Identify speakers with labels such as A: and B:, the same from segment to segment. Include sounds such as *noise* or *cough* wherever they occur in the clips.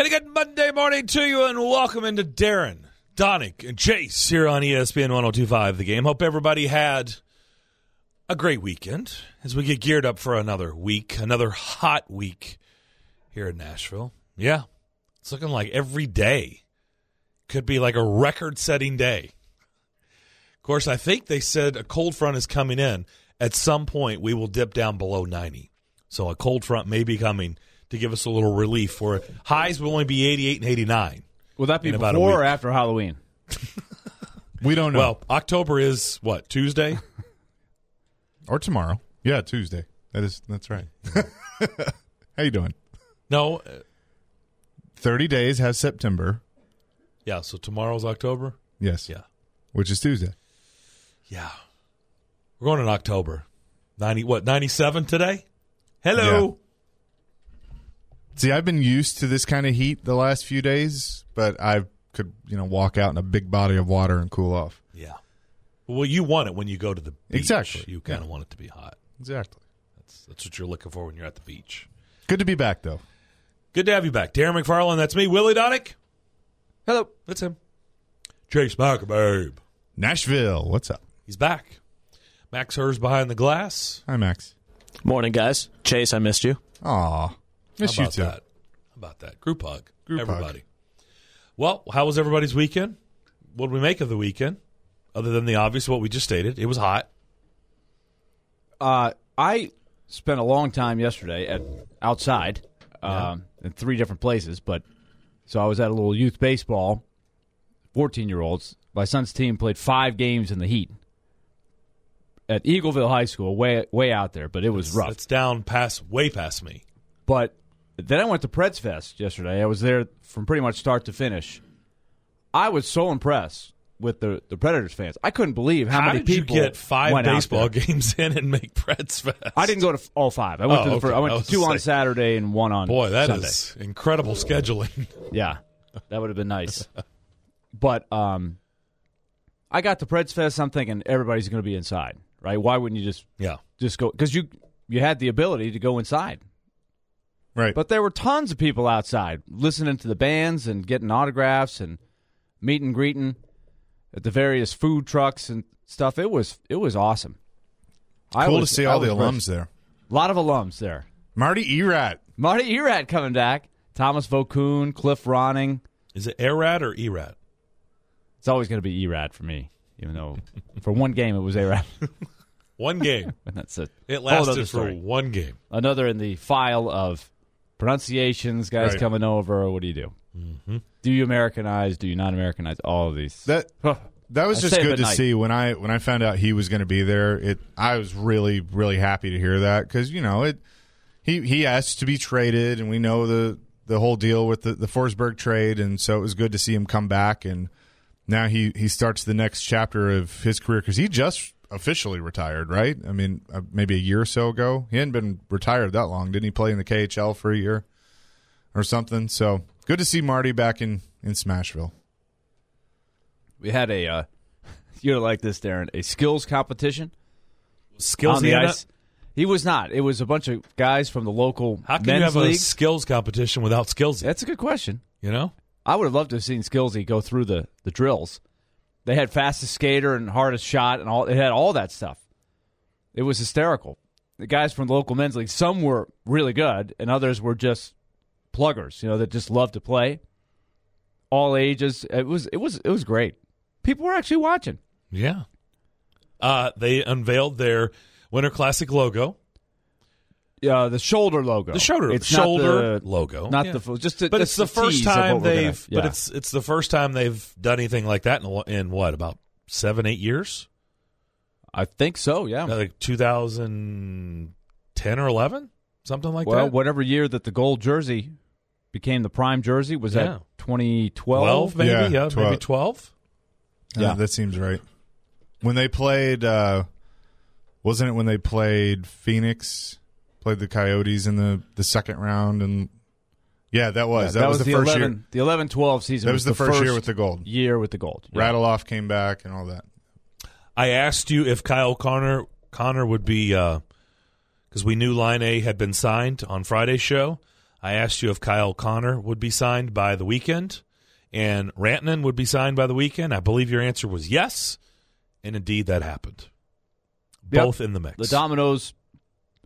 A: And a good Monday morning to you, and welcome into Darren, Daunic, and Chase here on ESPN 1025 The Game. Hope everybody had a great weekend as we get geared up for another week, another hot week here in Nashville. Yeah, it's looking like every day could be like a record setting day. Of course, I think they said a cold front is coming in. At some point, we will dip down below 90. So a cold front may be coming to give us a little relief for it. Highs will only be 88 and 89.
B: Will that be
A: about a
B: before or after Halloween? *laughs*
C: We don't know.
A: Well, October is what, Tuesday? *laughs*
C: or tomorrow. Yeah, Tuesday. That is that's right. *laughs* How you doing?
A: no. uh,
C: 30 days has September.
A: Yeah, so tomorrow's October?
C: Yes.
A: Yeah.
C: Which is Tuesday.
A: Yeah. We're going in October. 90 what, 97 today? Hello.
C: See, I've been used to this kind of heat the last few days, but I could, you know, walk out in a big body of water and cool off.
A: Yeah. Well, you want it when you go to the beach.
C: Exactly.
A: You kind of
C: Yeah.
A: want it to be hot.
C: Exactly.
A: That's that's what you're looking for when you're at the beach.
C: Good to be back though.
A: Good to have you back. Darren McFarland, that's me. Willie Daunic.
B: Hello.
A: That's him. Chase McAbabe.
C: Nashville, what's up?
A: He's back. Max Hers behind the glass.
C: Hi Max.
D: Morning, guys. Chase, I missed you.
C: Aw. Miss
A: How
C: you
A: about
C: too.
A: that? How about that? Group hug.
C: Group hug.
A: Everybody. Well, how was everybody's weekend? What did we make of the weekend? Other than the obvious, what we just stated, it was hot.
B: Uh, I spent a long time yesterday at outside um, in three different places, but so I was at a little youth baseball. Fourteen year olds. My son's team played five games in the heat at Eagleville High School, way way out there, but it was rough.
A: It's down past, way past me.
B: But then I went to Preds Fest yesterday. I was there from pretty much start to finish. I was so impressed with the, the Predators fans. I couldn't believe how,
A: How,
B: many people
A: you get five baseball games *laughs* in and make Preds Fest?
B: I didn't go to all five. I went
A: Oh,
B: to the
A: okay.
B: fir- I went
A: I
B: to two on Saturday and one on
A: Boy, that is
B: Sunday.
A: incredible scheduling. *laughs*
B: Yeah, that would have been nice. but um, I got to Preds Fest. I'm thinking everybody's going to be inside, right? Why wouldn't you just
A: yeah.
B: just go? Because you you had the ability to go inside.
C: Right.
B: But there were tons of people outside listening to the bands and getting autographs and meet and greeting at the various food trucks and stuff. It was it was awesome. I
C: cool
B: was-
C: to see
B: I
C: all the alums
B: impressed.
C: there.
B: A lot of alums there.
C: Marty Erat.
B: Marty Erat coming back. Thomas Vokoun, Cliff Ronning.
A: Is it Erat or Erat?
B: It's always going to be Erat for me, even though for one game it was Erat. *laughs*
A: One game.
B: and *laughs* that's a
A: It lasted for one game.
B: Another in the file of pronunciations, guys
C: Right.
B: coming over. What do you do?
A: Mm-hmm.
B: Do you Americanize? Do you not Americanize? All of these.
C: That that was
B: I
C: just good to
B: night.
C: see when I when I found out he was going to be there. It I was really really happy to hear that because you know it he he asked to be traded and we know the the whole deal with the the Forsberg trade and so it was good to see him come back and now he he starts the next chapter of his career because he just officially retired right I mean uh, maybe a year or so ago he hadn't been retired that long didn't he play in the KHL for a year or something so good to see Marty back in in Smashville
B: we had a uh, *laughs* you're gonna like this, Darren. A skills competition
A: Skills
B: on the
A: in it?
B: ice. He was not. It was a bunch of guys from the local
A: How can
B: men's
A: you have
B: league.
A: a skills competition without skills?
B: That's a good question.
A: You know?
B: I would have loved to have seen Skillsy go through the, the drills. They had fastest skater and hardest shot and all. It had all that stuff. It was hysterical. The guys from the local men's league, some were really good, and others were just pluggers. You know, that just loved to play. All ages. It was it was it was great. People were actually watching.
A: Yeah. Uh, they unveiled their Winter Classic logo.
B: Uh, the shoulder logo.
A: The shoulder
B: It's not
A: shoulder
B: the-
A: logo.
B: Not
A: Yeah.
B: the just. The,
A: but it's the, first time
B: what we're gonna-
A: they've. But it's it's the first time they've done anything like that in, in what about seven eight years?
B: I think so. Yeah.
A: Like 2010 or 11, something like
B: well,
A: that.
B: whatever year that the gold jersey became the prime jersey was
A: Yeah.
B: that 2012.
A: 12 maybe
C: Yeah,
A: yeah,
C: 12.
A: maybe 12.
C: Yeah,
B: Yeah.
C: that seems right. When they played, uh, wasn't it when they played Phoenix? Played the Coyotes in the, the second round, and yeah, that was
B: Yeah,
C: that, was, the,
B: the
C: first
B: 11,
C: year.
B: The 11-12 season.
C: That was the first year with the gold.
B: year with the gold. Yeah.
C: Radulov came back and all that.
A: I asked you if Kyle Connor Connor would be uh, because we knew Laine had been signed on Friday's show. I asked you if Kyle Connor would be signed by the weekend and Rantanen would be signed by the weekend. I believe your answer was yes, and indeed that happened.
B: Yep.
A: Both in the mix.
B: The dominoes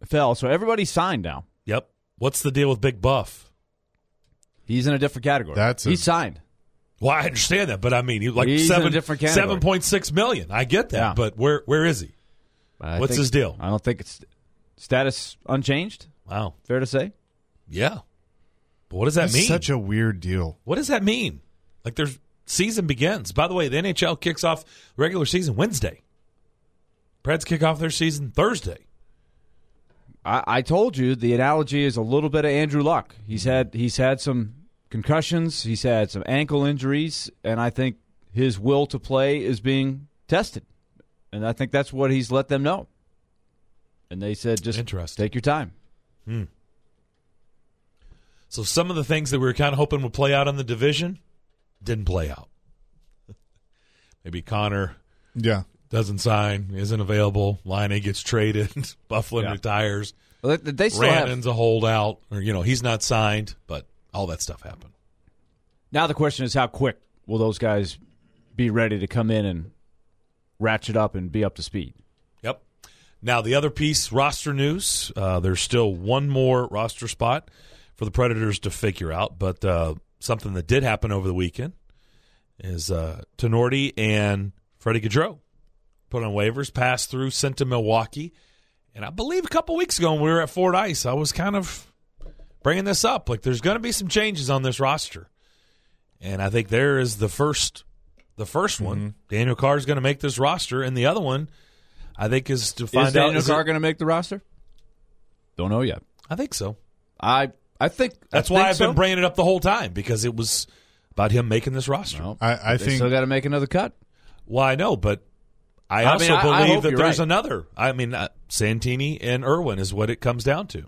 B: fell, so everybody's signed now.
A: yep. What's the deal with Big Buff?
B: He's in a different category.
C: That's a-
B: he's signed.
A: Well, I understand that, but I mean, you like
B: He's in a
A: seven
B: different category.
A: seven point six million. I get that,
B: Yeah.
A: but where where is he?
B: I
A: What's
B: think-
A: his deal?
B: I don't think it's status unchanged.
A: Wow.
B: Fair to say.
A: Yeah. But what does that
C: That's
A: mean?
C: such a weird deal.
A: what does that mean? Like there's season begins. By the way, the NHL kicks off regular season Wednesday. Preds kick off their season Thursday.
B: I, I told you the analogy is a little bit of Andrew Luck. He's mm-hmm. had he's had some concussions, he's had some ankle injuries, and I think his will to play is being tested. And I think that's what he's let them know. And they said, just take your time. Hmm.
A: So some of the things that we were kind of hoping would play out in the division didn't play out. *laughs* Maybe Connor
C: Yeah.
A: Doesn't sign, isn't available. Laine gets traded. *laughs* Byfuglien
B: Yeah.
A: retires.
B: Well, they, they still have.
A: A holdout, or you know he's not signed, but all that stuff happened.
B: Now the question is, how quick will those guys be ready to come in and ratchet up and be up to speed?
A: Yep. Now the other piece, roster news. Uh, there's still one more roster spot for the Predators to figure out, but uh, something that did happen over the weekend is uh, Tenorti and Freddie Gaudreau put on waivers, passed through, sent to Milwaukee, and I believe a couple weeks ago when we were at Ford Ice, I was kind of bringing this up. Like, there's going to be some changes on this roster, and I think there is the first, the 1st one. Mm-hmm. Daniel Carr is going to make this roster, and the other one, I think, is to find
B: is
A: out.
B: Daniel
A: is it-
B: Carr going to make the roster? Don't know yet.
A: I think so.
B: I I think
A: That's
B: I
A: why
B: think
A: I've
B: so.
A: been bringing it up the whole time because it was about him making this roster.
B: Well,
C: I, I
B: they
C: think
B: still got to make another cut.
A: Well, I know, but I
B: I
A: also
B: mean, I- I
A: believe
B: hope
A: that there's
B: right.
A: another. I mean, uh, Santini and Irwin is what it comes down to.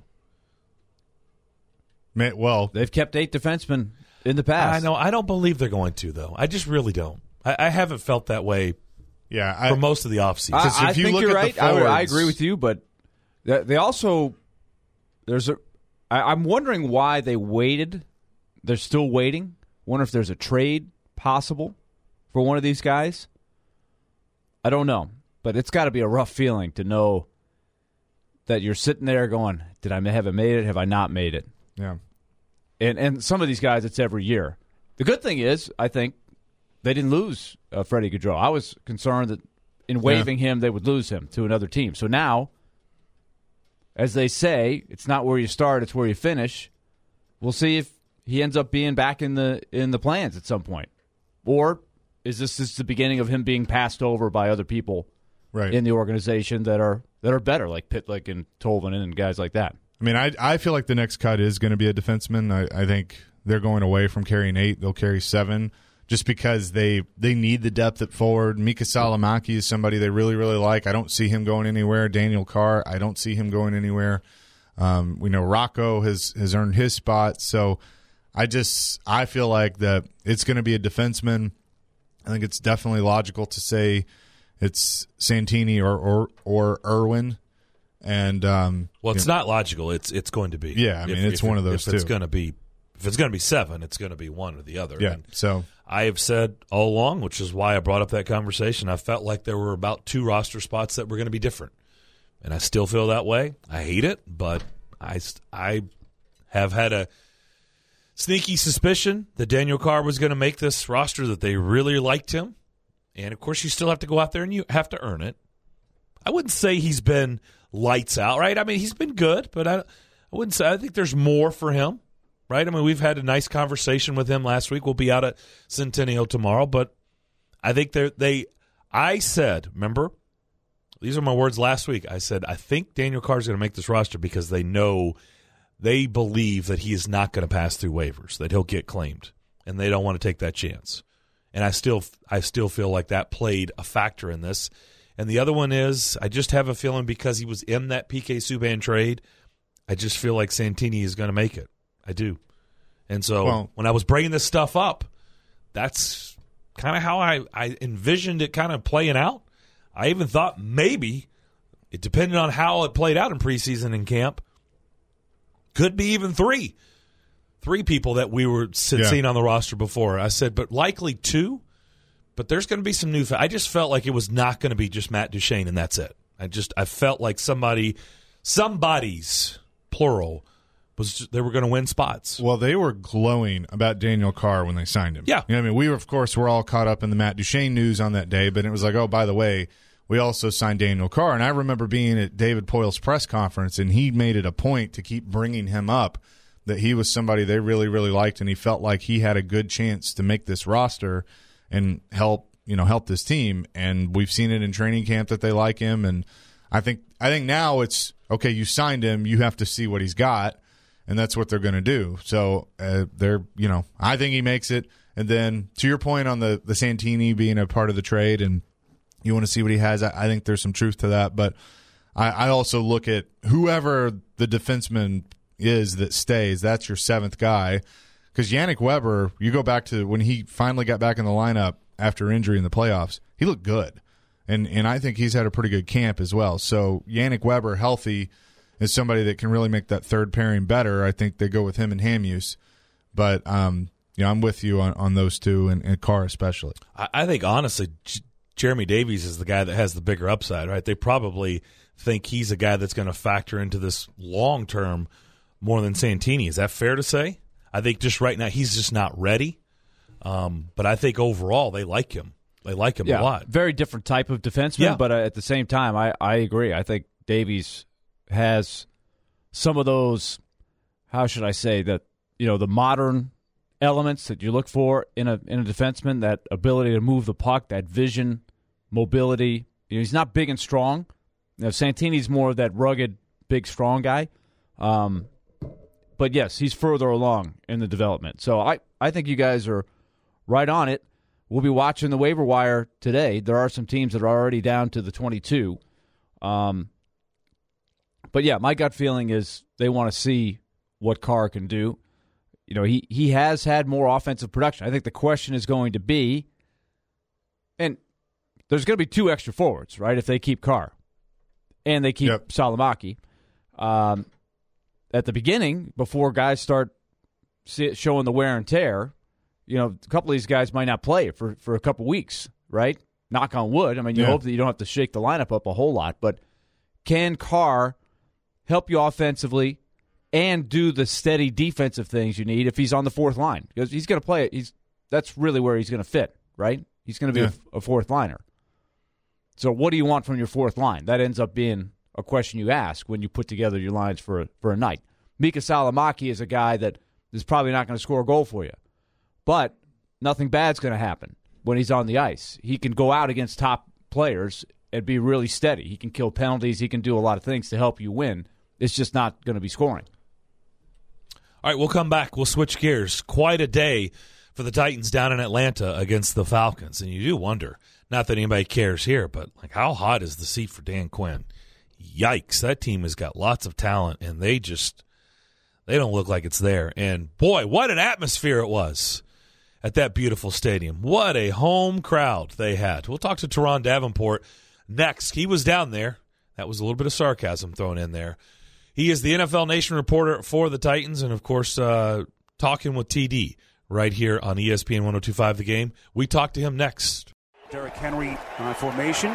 C: ma- well,
B: They've kept eight defensemen in the past.
A: I know. I don't believe they're going to, though. I just really don't. I, I haven't felt that way
C: yeah. I,
A: for most of the offseason.
B: I,
C: 'Cause if
B: I
C: you
B: think
C: look
B: you're
C: at the
B: right. I, I agree with you, but they they also there's a. I, I'm wondering why they waited. They're still waiting. Wonder if there's a trade possible for one of these guys. I don't know, but it's got to be a rough feeling to know that you're sitting there going, "Did I have I made it? Have I not made it?"
C: yeah.
B: and and some of these guys it's every year. The good thing is, I think they didn't lose uh, Freddie Gaudreau. I was concerned that in waiving him, they would lose him to another team. So now, as they say, it's not where you start; it's where you finish. We'll see if he ends up being back in the in the plans at some point, or is this just the beginning of him being passed over by other people
C: Right.
B: in the organization that are that are better, like Pitlick and Tolvanen and guys like that.
C: I mean, I I feel like the next cut is going to be a defenseman. I, I think they're going away from carrying eight; they'll carry seven, just because they they need the depth at forward. Miikka Salomaki is somebody they really really like. I don't see him going anywhere. Daniel Carr, I don't see him going anywhere. Um, we know Rocco has has earned his spot, so I just I feel like that it's going to be a defenseman. I think it's definitely logical to say it's Santini or or or Irwin, and um,
A: well, it's
C: you know,
A: not logical. It's it's going to be.
C: Yeah, I mean, it's one of those
A: If it's going to be, if it's going to be seven, it's going to be one or the other.
C: yeah.
A: And
C: So
A: I have said all along, which is why I brought up that conversation. I felt like there were about two roster spots that were going to be different, and I still feel that way. I hate it, but I I have had a sneaky suspicion that Daniel Carr was going to make this roster. That they really liked him, and of course, you still have to go out there and you have to earn it. I wouldn't say he's been lights out, right? I mean, he's been good, but I, I wouldn't say. I think there's more for him right? I mean, we've had a nice conversation with him last week. We'll be out at Centennial tomorrow, but I think they they. I said, remember, these are my words last week. I said I think Daniel Carr is going to make this roster because they know, they believe that he is not going to pass through waivers, that he'll get claimed, and they don't want to take that chance. And I still, I still feel like that played a factor in this. And the other one is, I just have a feeling because he was in that PK Subban trade, I just feel like Santini is going to make it. I do. And so
C: Well-
A: when I was bringing this stuff up, that's kind of how I, I envisioned it kind of playing out. I even thought maybe it depended on how it played out in preseason and camp. Could be even three. three people that we were
C: Yeah.
A: seeing on the roster before. I said, but likely two. But there's going to be some new. I just felt like it was not going to be just Matt Duchene and that's it. I just I felt like somebody, somebody's plural, was they were going to win spots.
C: Well, they were glowing about Daniel Carr when they signed him.
A: Yeah.
C: You know, I mean, we were, of course, were all caught up in the Matt Duchene news on that day, but it was like, oh, by the way, we also signed Daniel Carr. And I remember being at David Poile's press conference, and he made it a point to keep bringing him up that he was somebody they really, really liked, and he felt like he had a good chance to make this roster and help, you know, help this team. And we've seen it in training camp that they like him. And I think, I think now it's okay. You signed him, you have to see what he's got and that's what they're going to do. So uh, they're, you know, I think he makes it. And then to your point on the the Santini being a part of the trade, and you want to see what he has, I, I think there's some truth to that. But I, I also look at whoever the defenseman is that stays. That's your seventh guy. Because Yannick Weber, you go back to when he finally got back in the lineup after injury in the playoffs, he looked good. And and I think he's had a pretty good camp as well. So Yannick Weber healthy is somebody that can really make that third pairing better. I think they go with him and Hamhuis. But um, you know, I'm with you on, on those two and, and Carr especially.
A: I, think honestly, Jeremy Davies is the guy that has the bigger upside, right? They probably think he's a guy that's going to factor into this long term more than Santini. Is that fair to say? I think just right now he's just not ready. Um, but I think overall they like him. They like him a lot.
B: Very different type of defenseman,
A: Yeah.
B: but uh, at the same time, I, I agree. I think Davies has some of those, how should I say, that, you know, the modern elements that you look for in a in a defenseman, that ability to move the puck, that vision, mobility. You know, he's not big and strong. You know, Santini's more of that rugged, big, strong guy. Um, but yes, he's further along in the development. So I, I think you guys are right on it. We'll be watching the waiver wire today. There are some teams that are already down to the 22. Um, but yeah, my gut feeling is they want to see what Carr can do. You know, he, he has had more offensive production. I think the question is going to be, and there's going to be two extra forwards, right? If they keep Carr and they keep
C: Yep.
B: Salomaki. Um, at the beginning, before guys start showing the wear and tear, you know, a couple of these guys might not play for, for a couple weeks, right? Knock on wood. I mean, you
C: Yeah.
B: hope that you don't have to shake the lineup up a whole lot, but can Carr help you offensively and do the steady defensive things you need if he's on the fourth line? Because he's going to play it. He's that's really where he's going to fit, right? He's going to be
C: Yeah.
B: a, a fourth liner. So, what do you want from your fourth line? That ends up being a question you ask when you put together your lines for a, for a night. Miikka Salomaki is a guy that is probably not going to score a goal for you, but nothing bad's going to happen when he's on the ice. He can go out against top players and be really steady. He can kill penalties. He can do a lot of things to help you win. It's just not going to be scoring.
A: All right, we'll come back. We'll switch gears. Quite a day for the Titans down in Atlanta against the Falcons, and you do wonder. Not that anybody cares here, but like, how hot is the seat for Dan Quinn? Yikes! That team has got lots of talent, and they just they don't look like it's there. And boy, what an atmosphere it was at that beautiful stadium. What a home crowd they had. We'll talk to Turron Davenport next. He was down there. That was a little bit of sarcasm thrown in there. He is the NFL Nation reporter for the Titans, and of course, uh, talking with TD right here on ESPN 1025 The Game. We talk to him next.
E: Derrick Henry on formation.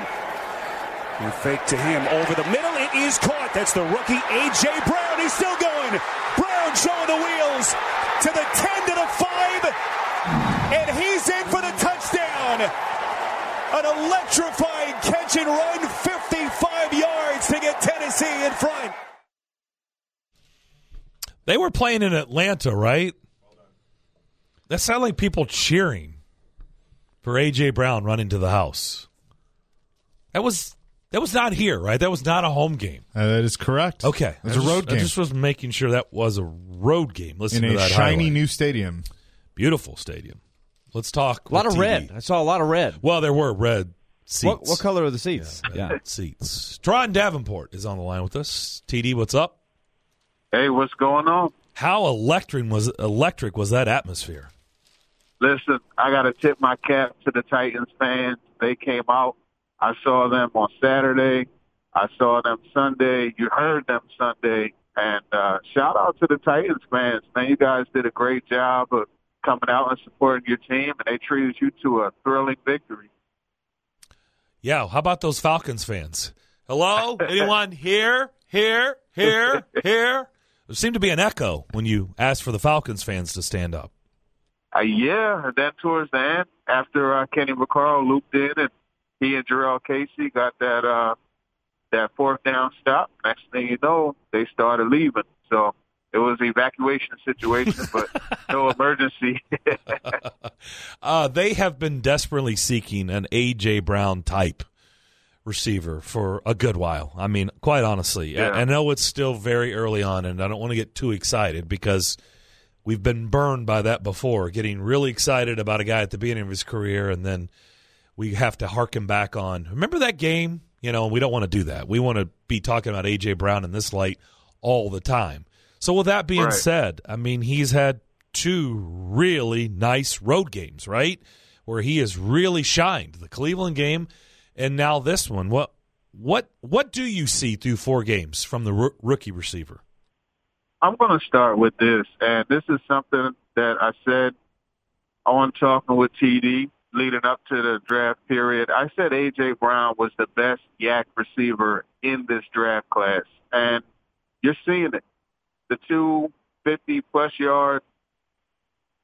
E: And fake to him over the middle. It is caught. That's the rookie A.J. Brown. He's still going. Brown showing the wheels to the 10 to the 5. And he's in for the touchdown. An electrifying catch and run 55 yards to get Tennessee in front.
A: They were playing in Atlanta, right? That sounded like people cheering for AJ Brown running to the house. That was that was not here, right? That was not a home game.
C: Uh, that is correct.
A: Okay,
C: It was
A: I
C: a
A: just-
C: road game
A: I just was making sure that was a road game. Listen
C: in
A: to
C: a
A: that
C: shiny
A: highlight.
C: new stadium.
A: beautiful stadium. Let's talk.
B: A lot of
A: TD.
B: red. I saw a lot of red.
A: Well, there were red seats.
B: What, what color are the seats?
A: Red
B: Yeah.
A: seats. Turron Davenport is on the line with us. TD, what's up?
F: Hey, what's going on?
A: How electric was electric was that atmosphere?
F: Listen, I got to tip my cap to the Titans fans. They came out. I saw them on Saturday. I saw them Sunday. You heard them Sunday. And uh, shout out to the Titans fans, man. You guys did a great job of coming out and supporting your team, and they treated you to a thrilling victory.
A: Yeah, how about those Falcons fans? Hello? Anyone *laughs* here? Here? Here? Here? There seemed to be an echo when you asked for the Falcons fans to stand up.
F: Uh, yeah, and then towards the end, after uh, Kenny McCarl looped in and he and Jurrell Casey got that uh, that fourth down stop. Next thing you know, they started leaving. So it was an evacuation situation, but no *laughs* emergency. *laughs*
A: uh, they have been desperately seeking an AJ Brown type receiver for a good while. I mean, quite honestly,
F: Yeah.
A: I, I know it's still very early on, and I don't want to get too excited because we've been burned by that before. Getting really excited about a guy at the beginning of his career, and then we have to harken back on. Remember that game? You know, we don't want to do that. We want to be talking about AJ Brown in this light all the time. So, with that being
F: Right.
A: said, I mean, he's had two really nice road games, right? Where he has really shined. The Cleveland game and now this one. What what what do you see through four games from the roo- rookie receiver?
F: I'm going to start with this, and this is something that I said on talking with TD leading up to the draft period. I said AJ Brown was the best YAC receiver in this draft class, and you're seeing it. The two 50 plus yard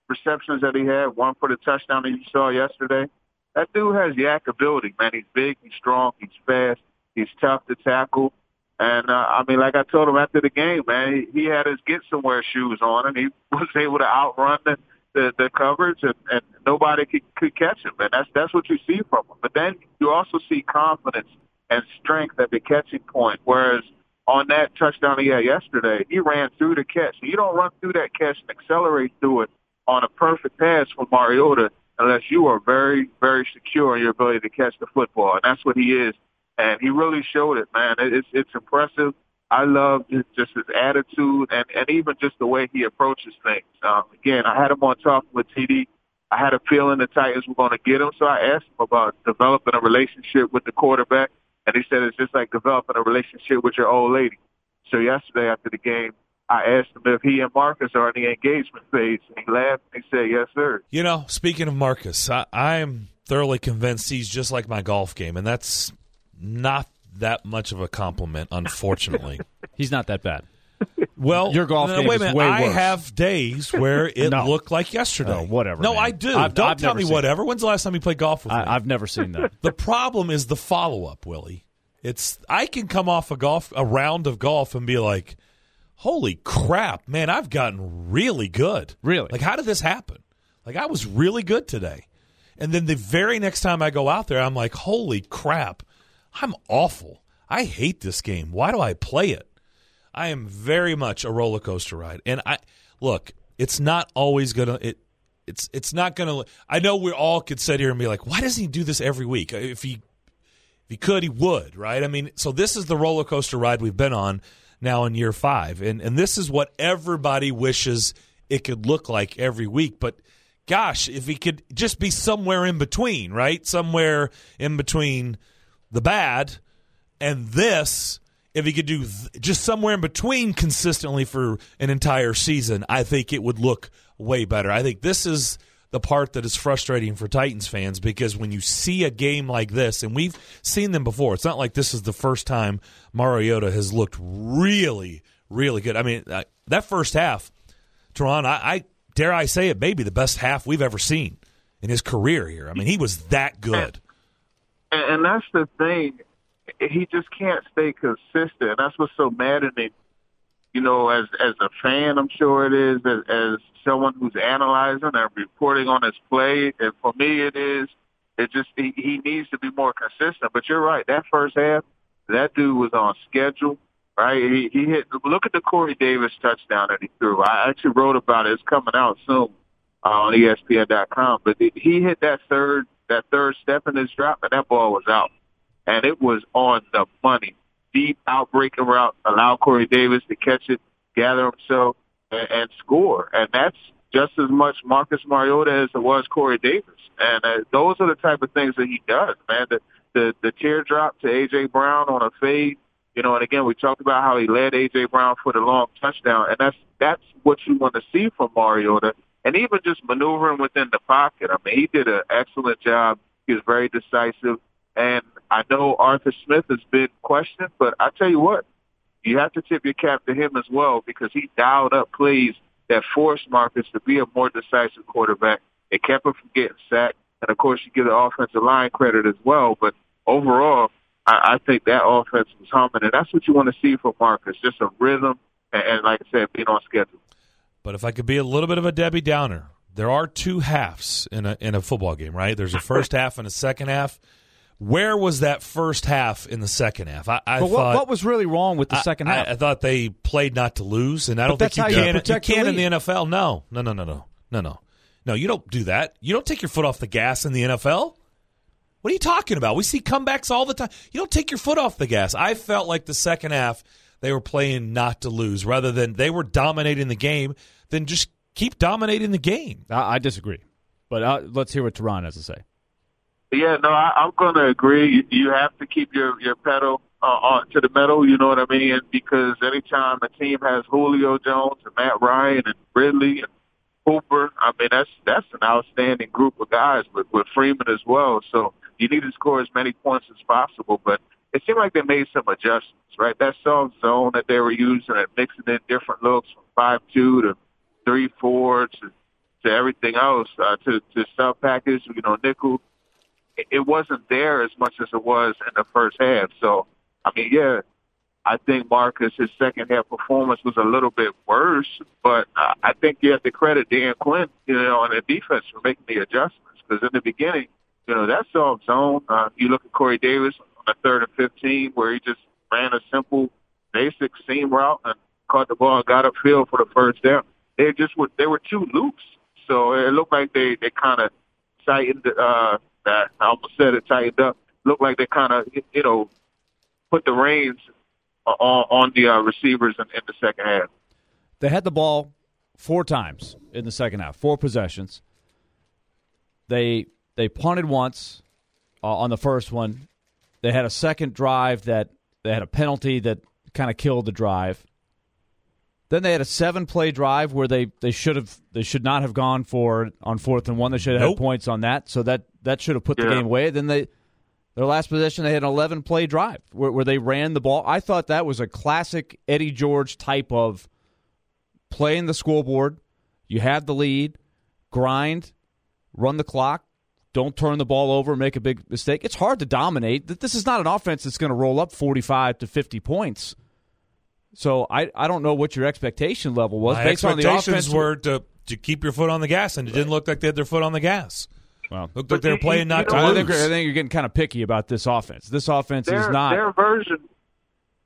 F: receptions that he had, one for the touchdown that you saw yesterday. That dude has YAC ability, man. He's big, he's strong, he's fast, he's tough to tackle. And uh, I mean, like I told him after the game, man, he, he had his get somewhere shoes on, and he *laughs* was able to outrun the the, the coverage, and, and nobody could, could catch him. And that's that's what you see from him. But then you also see confidence and strength at the catching point. Whereas on that touchdown he had yesterday, he ran through the catch. You don't run through that catch and accelerate through it on a perfect pass from Mariota unless you are very, very secure in your ability to catch the football. And that's what he is and he really showed it, man. It's it's impressive. I love just, his attitude and and even just the way he approaches things. Um, again, I had him on talking with TD. I had a feeling the Titans were going to get him, so I asked him about developing a relationship with the quarterback, and he said it's just like developing a relationship with your old lady. So yesterday after the game, I asked him if he and Marcus are in the engagement phase, and he laughed and he said, "Yes, sir."
A: You know, speaking of Marcus, I am thoroughly convinced he's just like my golf game, and that's not that much of a compliment, unfortunately. *laughs*
B: He's not that bad.
A: Well,
B: Your golf
A: no,
B: game
A: wait
B: is
A: a minute.
B: way
A: I
B: worse.
A: have days where *laughs* it
B: No.
A: looked like yesterday.
B: Oh, whatever,
A: No,
B: man.
A: I do.
B: I've-
A: Don't
B: I've
A: tell me whatever. When's the last time you played golf with me?
B: I, I've never seen that.
A: The problem is the follow up, Willie. It's I can come off a golf a round of golf and be like, "Holy crap, man! I've gotten really good.
B: Really?
A: Like, how did this happen? Like, I was really good today." And then the very next time I go out there, I'm like, "Holy crap, I'm awful. I hate this game. Why do I play it?" I am very much a roller coaster ride. And I look, it's not always gonna it it's it's not gonna I know we all could sit here and be like, why doesn't he do this every week? Uh, if he if he could, he would, right? I mean, so this is the roller coaster ride we've been on now in year five. And and this is what everybody wishes it could look like every week. But gosh, if he could just be somewhere in between, right? Somewhere in between the bad and this if he could do th- just somewhere in between consistently for an entire season i think it would look way better i think this is the part that is frustrating for titans fans because when you see a game like this and we've seen them before it's not like this is the first time mariota has looked really really good i mean uh, that first half Turron, I, I dare I say it, maybe the best half we've ever seen in his career here. I mean, he was that good.
F: And, and that's the thing. He just can't stay consistent. That's what's so maddening. You know, as as a fan, I'm sure it is. As, as someone who's analyzing and reporting on his play, and for me, it is. It just he, he needs to be more consistent. But you're right. That first half, that dude was on schedule. Right? He, he hit. Look at the Corey Davis touchdown that he threw. I actually wrote about it. It's coming out soon uh, on ESPN.com. But he he hit that third that third step in his drop, and that ball was out and it was on the money. Deep outbreaking route, allow Corey Davis to catch it, gather himself, and, and score. And that's just as much Marcus Mariota as it was Corey Davis. And uh, those are the type of things that he does, man. The, the the teardrop to AJ Brown on a fade, You know, and again, we talked about how he led AJ Brown for the long touchdown, and that's that's what you want to see from Mariota, and even just maneuvering within the pocket. I mean, he did an excellent job. He was very decisive, and I know Arthur Smith has been questioned, but I tell you what, you have to tip your cap to him as well because he dialed up plays that forced Marcus to be a more decisive quarterback. It kept him from getting sacked. And of course, you give the offensive line credit as well. But overall, I, I think that offense was humming. And that's what you want to see from Marcus just a rhythm and, and, like I said, being on schedule.
A: But if I could be a little bit of a Debbie Downer, there are two halves in a in a football game, right? There's a first half and a second half. Where was that first half in the second half? I, I
B: but
A: thought
B: what, what, was really wrong with the
A: I,
B: second half?
A: I, I, thut they played not to lose, and I don't
B: but
A: think you
B: you
A: can. You,
B: protect
A: can in the NFL. No, no, no, no, no, no, no, no. You don't do that. You don't take your foot off the gas in the NFL. What are you talking about? We see comebacks all the time. You don't take your foot off the gas. I felt like the second half they were playing not to lose rather than they were dominating the game. Then just keep dominating the game.
B: I, I disagree, but uh, let's hear what Turron has to say.
F: Yeah, no, I, I'm going to agree. You, you have to keep your your pedal uh, on to the metal. You know what I mean? Because anytime a team has Julio Jones and Matt Ryan and Ridley and Hooper, I mean that's that's an outstanding group of guys with with Freeman as well. So you need to score as many points as possible. But it seemed like they made some adjustments, right? That soft zone that they were using and mixing in different looks from five two to three four to to everything else uh, to to sub package, you know, nickel it wasn't there as much as it was in the first half. So, I mean, yeah, I think Marcus, his second half performance was a little bit worse, but uh, I think you have to credit Dan Quinn, you know, on the defense for making the adjustments because in the beginning, you know, that's all zone, uh, you look at Corey Davis on the third and 15 where he just ran a simple, basic seam route and caught the ball and got upfield for the first down. They just were, they were too loose. So it looked like they, they kind of tightened, uh, I almost said it tightened up. Looked like they kind of, you know, put the reins on, on the uh, receivers in, in the second half.
B: They had the ball four times in the second half, four possessions. They they punted once uh, on the first one. They had a second drive that they had a penalty that kind of killed the drive. Then they had a seven play drive where they, they should have they should not have gone for on fourth and one. They should have
A: nope.
B: had points on that. So that that should have put
F: yeah.
B: the game away. Then they their last possession they had an eleven play drive where, where they ran the ball. I thought that was a classic Eddie George type of playing the scoreboard. You have the lead, grind, run the clock, don't turn the ball over, make a big mistake. It's hard to dominate. This is not an offense that's going to roll up 45 to 50 points. So I, I don't know what your expectation level was
A: My
B: based on the
A: expectations
B: offense.
A: were to, to keep your foot on the gas, and it didn't look like they had their foot on the gas.
B: Well,
A: looked like they were playing not to
B: I
A: lose.
B: think, I think you're getting kind of picky about this offense. This offense
F: their,
B: is not
F: their version.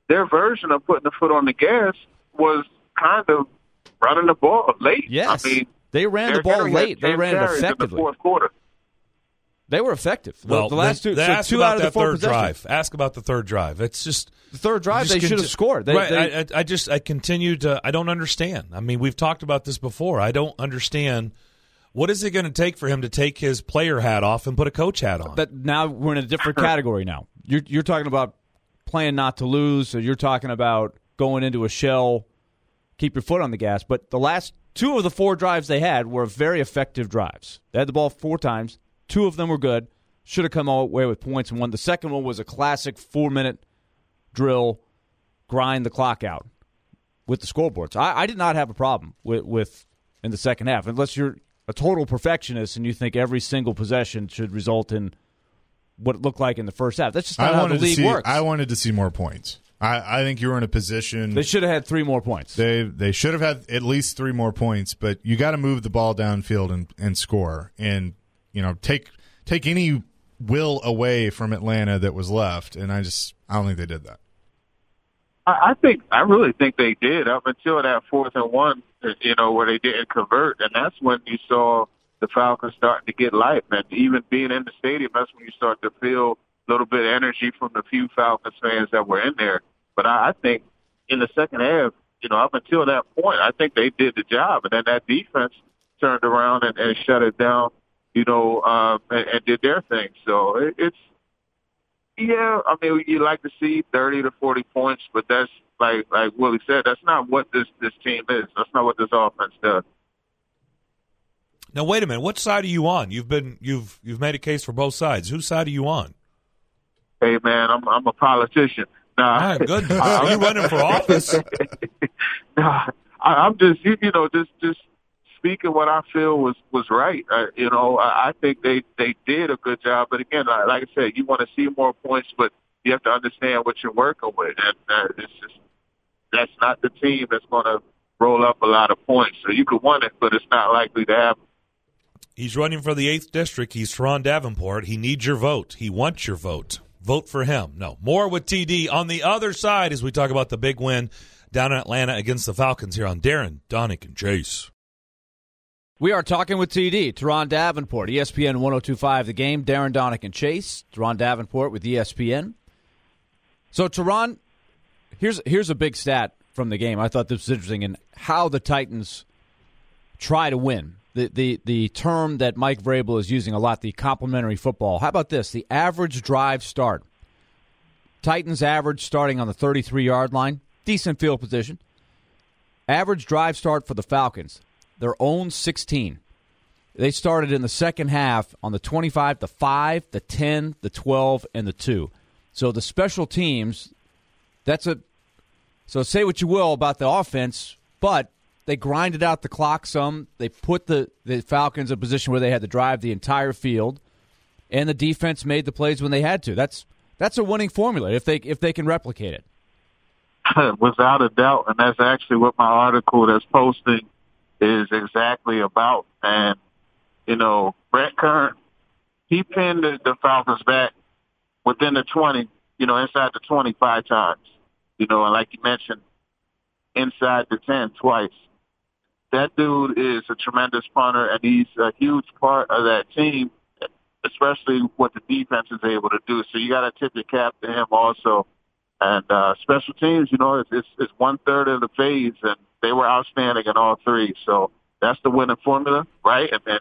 F: Their version of putting the foot on the gas was kind of running the ball late.
B: Yes,
F: I mean,
B: they ran the ball late. They ran it effectively.
F: In the fourth quarter.
B: They were effective.
A: Well,
B: the last two, so
A: ask
B: two
A: about
B: out of the four
A: third drive. Ask about the third drive. It's just
B: The third drive,
A: just
B: they should have scored. They,
A: right.
B: they-
A: I, I, just I continue to I don't understand. I mean, we've talked about this before. I don't understand. What is it going to take for him to take his player hat off and put a coach hat on?
B: But now we're in a different category now. You're you're talking about playing not to lose, or you're talking about going into a shell, keep your foot on the gas. But the last two of the four drives they had were very effective drives. They had the ball four times. Two of them were good. Should have come away with points and one. The second one was a classic four minute drill, grind the clock out with the scoreboards. I, I did not have a problem with, with in the second half, unless you're a total perfectionist and you think every single possession should result in what it looked like in the first half. That's just not
C: I
B: how the league
C: to see.
B: works.
C: I wanted to see more points. I, I think you were in a position.
B: they should have had three more points.
C: They they should have had at least three more points, but you got to move the ball downfield and, and score, and you know take take any will away from Atlanta that was left, and I just I don't think they did that.
F: I, I think I really think they did up until that fourth and one, you know, where they didn't convert, and that's when you saw the Falcons starting to get life, and even being in the stadium, that's when you start to feel a little bit of energy from the few Falcons fans that were in there. But I, I think in the second half, you know, up until that point, I think they did the job, and then that defense turned around and, and shut it down, you know, um, and, and did their thing. So it, it's Yeah, I mean, you like to see 30 to 40 points, but that's like like Willie said, that's not what this this team is. That's not what this offense does.
A: Now wait a minute. What side are you on? You've been you've you've made a case for both sides. Whose side are you on?
F: Hey man, I'm I'm a politician. Nah,
A: My *laughs* goodness, are you running for office? *laughs*
F: nah, I, I'm just you, you know just just speaking what I feel was was right. Uh, you know, I, I think they they did a good job. But again, like, like I said, you want to see more points, but you have to understand what you're working with, and uh, it's just that's not the team that's going to roll up a lot of points. So you could win it, but it's not likely to happen.
A: He's running for the eighth district. He's Turron Davenport. He needs your vote. He wants your vote. Vote for him. No more with TD on the other side as we talk about the big win down in Atlanta against the Falcons here on Darren, Daunic, and Chase.
B: We are talking with TD, Turron Davenport, ESPN 1025 The Game, Darren Daunic and Chase. Turron Davenport with ESPN. So, Turron, here's, here's a big stat from the game. I thought this was interesting in how the Titans try to win. The, the, the term that Mike Vrabel is using a lot, the complementary football. How about this? The average drive start. Titans average starting on the 33 yard line, decent field position. Average drive start for the Falcons, their own 16. They started in the second half on the 25, the 5, the 10, the 12, and the 2. So the special teams, that's a. So say what you will about the offense, but they grinded out the clock some. They put the, the Falcons in a position where they had to drive the entire field, and the defense made the plays when they had to. That's that's a winning formula if they if they can replicate it. *laughs*
F: Without a doubt, and that's actually what my article that's posting is exactly about. And you know, Brett Kern, he pinned the, the Falcons back within the twenty, you know, inside the twenty five times. You know, and like you mentioned, inside the ten twice. That dude is a tremendous punter, and he's a huge part of that team, especially what the defense is able to do. So you got to tip your cap to him also. And uh, special teams, you know, it's, it's, it's one third of the phase, and they were outstanding in all three. So that's the winning formula, right? And then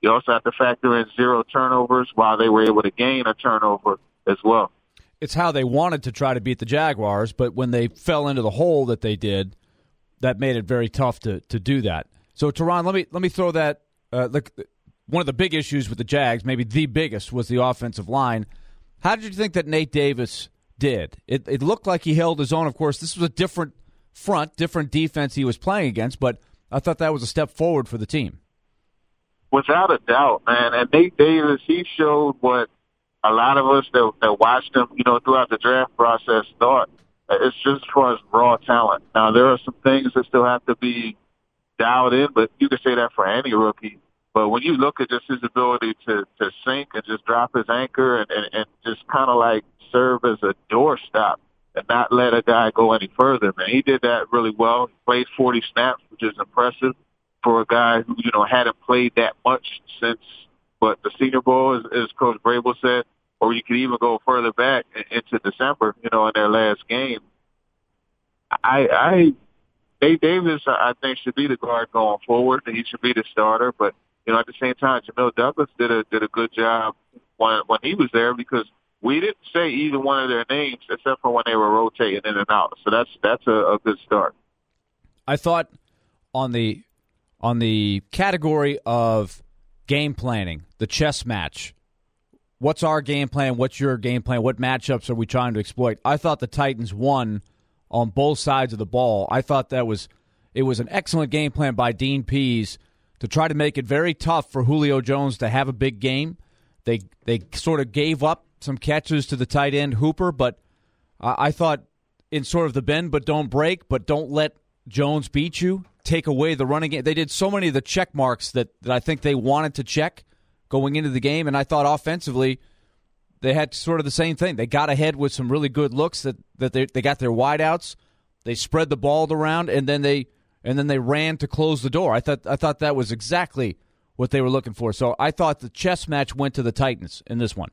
F: you also have to factor in zero turnovers while they were able to gain a turnover as well.
B: It's how they wanted to try to beat the Jaguars, but when they fell into the hole that they did, that made it very tough to to do that. So, Turron, let me let me throw that. Uh, look, one of the big issues with the Jags, maybe the biggest, was the offensive line. How did you think that Nate Davis did? It, it looked like he held his own. Of course, this was a different front, different defense he was playing against, but I thought that was a step forward for the team.
F: Without a doubt, man. And Nate Davis, he showed what a lot of us that, that watched him, you know, throughout the draft process thought. It's just for his raw talent. Now, there are some things that still have to be dialed in, but you can say that for any rookie. But when you look at just his ability to, to sink and just drop his anchor and, and, and just kind of like serve as a doorstop and not let a guy go any further, man, he did that really well. He played 40 snaps, which is impressive for a guy who, you know, hadn't played that much since, what, the Senior Bowl, as, as Coach Vrabel said, or you could even go further back into December, you know, in their last game. I, I, Nate Davis, I think, should be the guard going forward. He should be the starter, but you know, at the same time, Jamil Douglas did a did a good job when when he was there because we didn't say either one of their names except for when they were rotating in and out. So that's that's a, a good start.
B: I thought on the on the category of game planning, the chess match. What's our game plan? What's your game plan? What matchups are we trying to exploit? I thought the Titans won on both sides of the ball. I thought that was it was an excellent game plan by Dean Pees to try to make it very tough for Julio Jones to have a big game. They they sort of gave up some catches to the tight end Hooper, but I thought in sort of the bend but don't break, but don't let Jones beat you. Take away the running game. They did so many of the check marks that, that I think they wanted to check going into the game, and I thought offensively they had sort of the same thing. They got ahead with some really good looks that, that they, they got their wideouts. They spread the ball around, and then they and then they ran to close the door. I thought I thought that was exactly what they were looking for. So I thought the chess match went to the Titans in this one.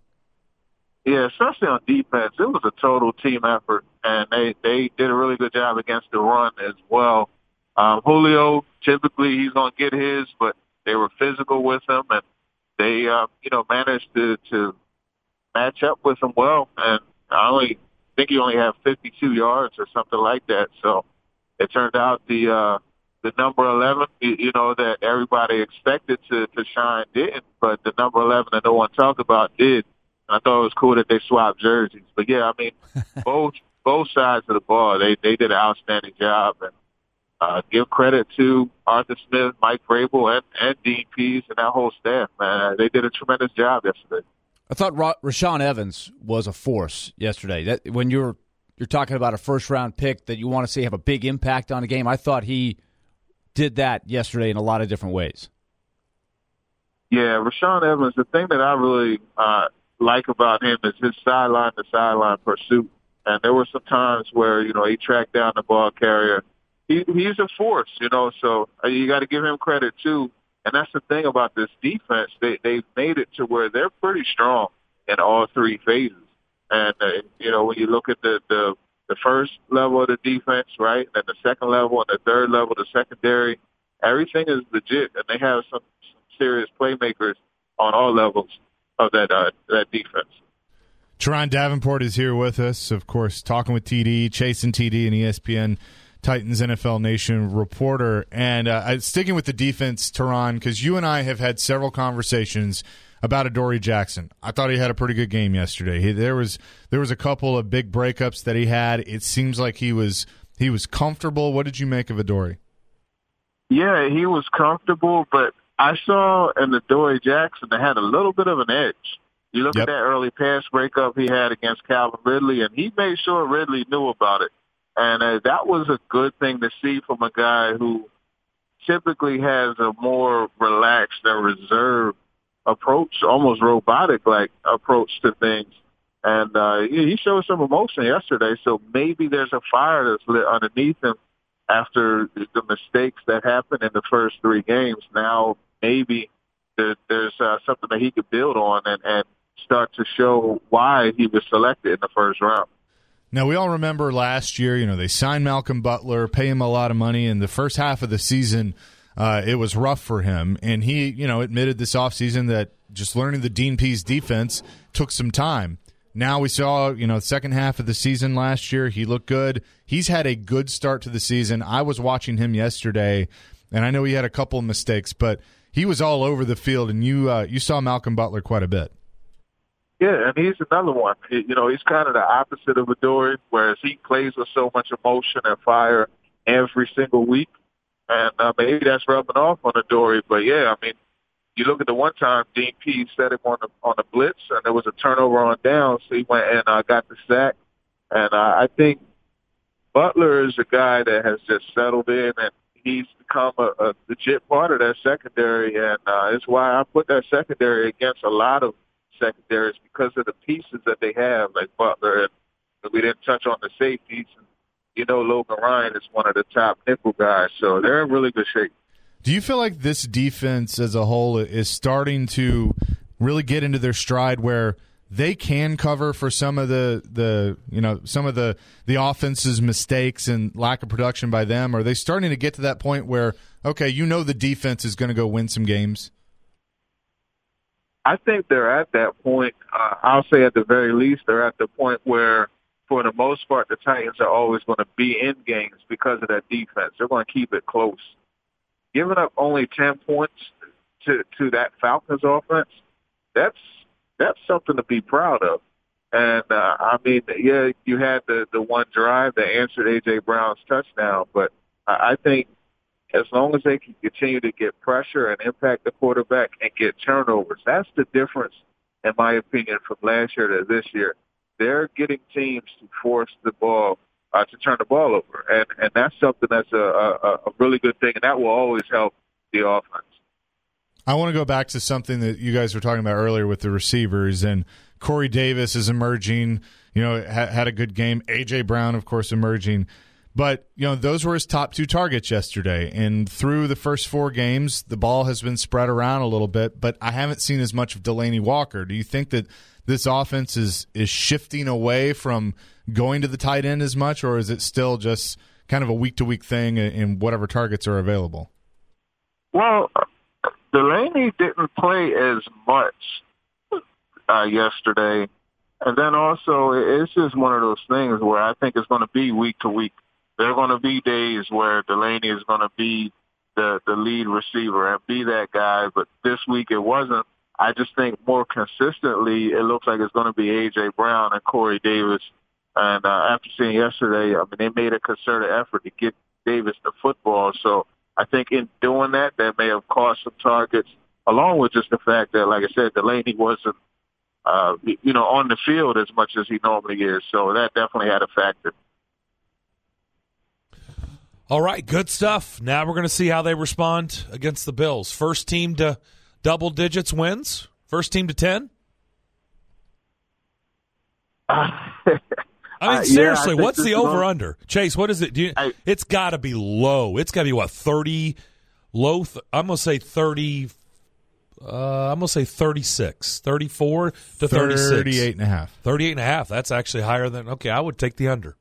F: Yeah, especially on defense, it was a total team effort, and they they did a really good job against the run as well. Um, Julio typically he's going to get his, but they were physical with him, and they uh, you know managed to to match up with him well. And I only think he only had 52 yards or something like that. So it turned out the uh, the number 11, you, you know, that everybody expected to to shine didn't, but the number 11 that no one talked about did. I thought it was cool that they swapped jerseys. But yeah, I mean, *laughs* both both sides of the ball, they they did an outstanding job, and uh, give credit to Arthur Smith, Mike Vrabel, and, and Dean Pees and that whole staff. Man, they did a tremendous job yesterday.
B: I thought Ra- Rashaan Evans was a force yesterday. That when you're you're talking about a first round pick that you want to see have a big impact on a game, I thought he did that yesterday in a lot of different ways.
F: Yeah, Rashaan Evans. The thing that I really uh, like about him is his sideline to sideline pursuit. And there were some times where you know he tracked down the ball carrier. He, he's a force, you know. So uh, you got to give him credit too. And that's the thing about this defense. They they've made it to where they're pretty strong in all three phases. And uh, you know when you look at the the the first level of the defense, right, and the second level and the third level, the secondary, everything is legit, and they have some, some serious playmakers on all levels of that uh, that defense.
C: Turron Davenport is here with us, of course, talking with TD, chasing TD, and ESPN Titans NFL Nation reporter. And uh, sticking with the defense, Turron, because you and I have had several conversations about Adoree Jackson. I thought he had a pretty good game yesterday. He, there was there was a couple of big breakups that he had. It seems like he was he was comfortable. What did you make of Adoree?
F: Yeah, he was comfortable, but I saw in Adoree Jackson that had a little bit of an edge. You look yep. at that early pass breakup he had against Calvin Ridley, and he made sure Ridley knew about it. And uh, that was a good thing to see from a guy who typically has a more relaxed and reserved approach, almost robotic like approach to things. And uh, he showed some emotion yesterday, so maybe there's a fire that's lit underneath him after the mistakes that happened in the first three games. Now maybe there, there's uh, something that he could build on and, and start to show why he was selected in the first round.
C: Now we all remember last year, you know, they signed Malcolm Butler, pay him a lot of money, and the first half of the season uh, it was rough for him. And he, you know, admitted this offseason that just learning the Dean Pees defense took some time. Now we saw, you know, the second half of the season last year, he looked good. He's had a good start to the season. I was watching him yesterday, and I know he had a couple of mistakes, but he was all over the field, and you uh, you saw Malcolm Butler quite a bit.
F: Yeah, and he's another one. You know, he's kind of the opposite of Adoree, whereas he plays with so much emotion and fire every single week and uh, maybe that's rubbing off on Adoree. But yeah, I mean, you look at the one time Dean Pees set him on the on the blitz, and there was a turnover on down, so he went and uh, got the sack. And uh, I think Butler is a guy that has just settled in, and he's become a, a legit part of that secondary, and uh, it's why I put that secondary against a lot of secondaries because of the pieces that they have, like Butler, and we didn't touch on the safeties. And you know Logan Ryan is one of the top nickel guys, so they're in really good shape.
C: Do you feel like this defense as a whole is starting to really get into their stride where they can cover for some of the, the you know some of the the offense's mistakes and lack of production by them? Are they starting to get to that point where okay, you know the defense is going to go win some games?
F: I think they're at that point. Uh, I'll say at the very least they're at the point where for the most part, the Titans are always going to be in games because of that defense. They're going to keep it close. Giving up only 10 points to, to that Falcons offense, that's, that's something to be proud of. And, uh, I mean, yeah, you had the, the one drive that answered A.J. Brown's touchdown, but I, think as long as they can continue to get pressure and impact the quarterback and get turnovers, that's the difference, in my opinion, from last year to this year they're getting teams to force the ball uh, to turn the ball over, and and that's something that's a, a, a really good thing, and that will always help the offense.
C: I want to go back to something that you guys were talking about earlier with the receivers, and Corey Davis is emerging. You know, ha- had a good game. AJ Brown, of course, emerging. But, you know, those were his top two targets yesterday. And through the first four games, the ball has been spread around a little bit, but I haven't seen as much of Delanie Walker. Do you think that this offense is is shifting away from going to the tight end as much, or is it still just kind of a week to week thing in whatever targets are available?
F: Well, Delanie didn't play as much uh, yesterday And then also, it's just one of those things where I think it's going to be week to week. There are going to be days where Delanie is going to be the the lead receiver and be that guy, but this week it wasn't. I just think more consistently, it looks like it's going to be AJ Brown and Corey Davis. And uh, after seeing yesterday, I mean, they made a concerted effort to get Davis the football. So I think in doing that, that may have cost some targets, along with just the fact that, like I said, Delanie wasn't, uh, you know, on the field as much as he normally is. So that definitely had a factor.
A: All right, good stuff. Now we're going to see how they respond against the Bills. First team to double digits wins. First team to ten. *laughs* I mean,
F: Uh, yeah,
A: seriously,
F: I
A: what's the over
F: gonna-
A: under? Chase, what is it? Do you,
F: I-
A: it's got to be low. It's got to be what thirty low. Th- I'm gonna say thirty. Uh, I'm gonna say 36, 34 to 36.
C: 38 and a half.
A: 38 and a half. That's actually higher than. Okay, I would take the under.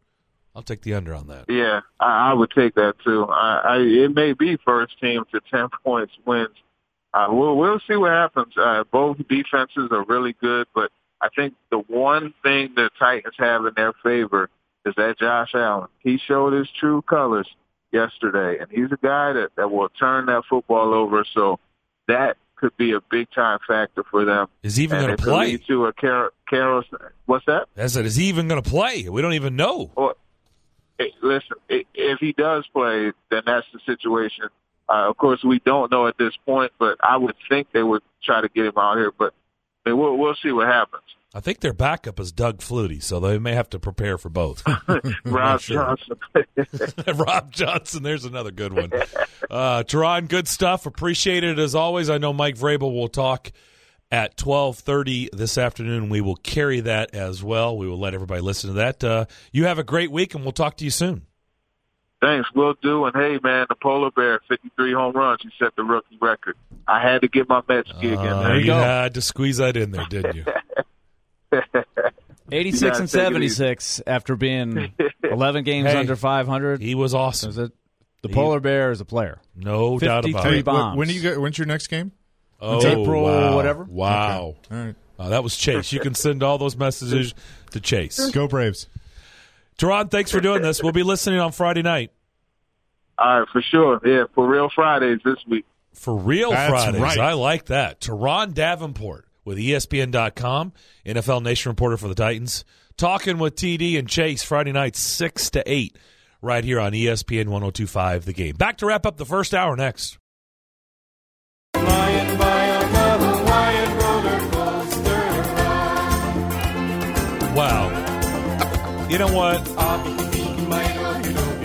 A: I'll take the under on that.
F: Yeah, I, I would take that too. I, I it may be first team to ten *laughs* points wins. Uh, we'll we'll see what happens. Uh, both defenses are really good, but I think the one thing the Titans have in their favor is that Josh Allen. He showed his true colors yesterday, and he's a guy that that will turn that football over. So that could be a big time factor for them.
A: Is he even going to play?
F: to a Carol. Carol what's that?
A: I said, is he even going to play? We don't even know.
F: Well, hey, listen, if he does play, then that's the situation. Uh, of course, we don't know at this point, but I would think they would try to get him out here. But I mean, we'll we'll see what happens.
A: I think their backup is Doug Flutie, so they may have to prepare for both. *laughs* *laughs*
F: Rob. Johnson. *laughs*
A: Rob Johnson, there's another good one. Uh, Turron, good stuff. Appreciate it as always. I know Mike Vrabel will talk at 12:30 this afternoon. We will carry that as well. We will let everybody listen to that. Uh, you have a great week, and we'll talk to you soon.
F: Thanks, we'll do. And hey, man, the polar bear, 53 home runs. He set the rookie record. I had to get my Mets gig in
A: Uh,
F: there.
A: you had to squeeze that in there, didn't you? *laughs*
B: 86
F: Yeah,
B: and 76 after being *laughs* 11 games
A: Hey,
B: under 500.
A: He was awesome.
B: Is it- the polar bear is a player.
A: No doubt about
B: 53
A: it.
B: bombs.
C: When do you go, when's your next game?
A: Oh,
B: April
A: wow.
B: whatever?
A: Wow.
C: All right.
A: Uh, that was Chase. You can send all those messages to Chase.
C: Go Braves.
A: Turron, thanks for doing this. We'll be listening on Friday night.
F: All right, for sure. Yeah, for real Fridays this week.
A: For real
C: That's
A: Fridays.
C: right.
A: I like that. Turron Davenport with ESPN.com, NFL Nation reporter for the Titans, talking with TD and Chase Friday night, 6 to 8, right here on ESPN 1025 The Game. Back to wrap up the first hour next. Wow. You know what?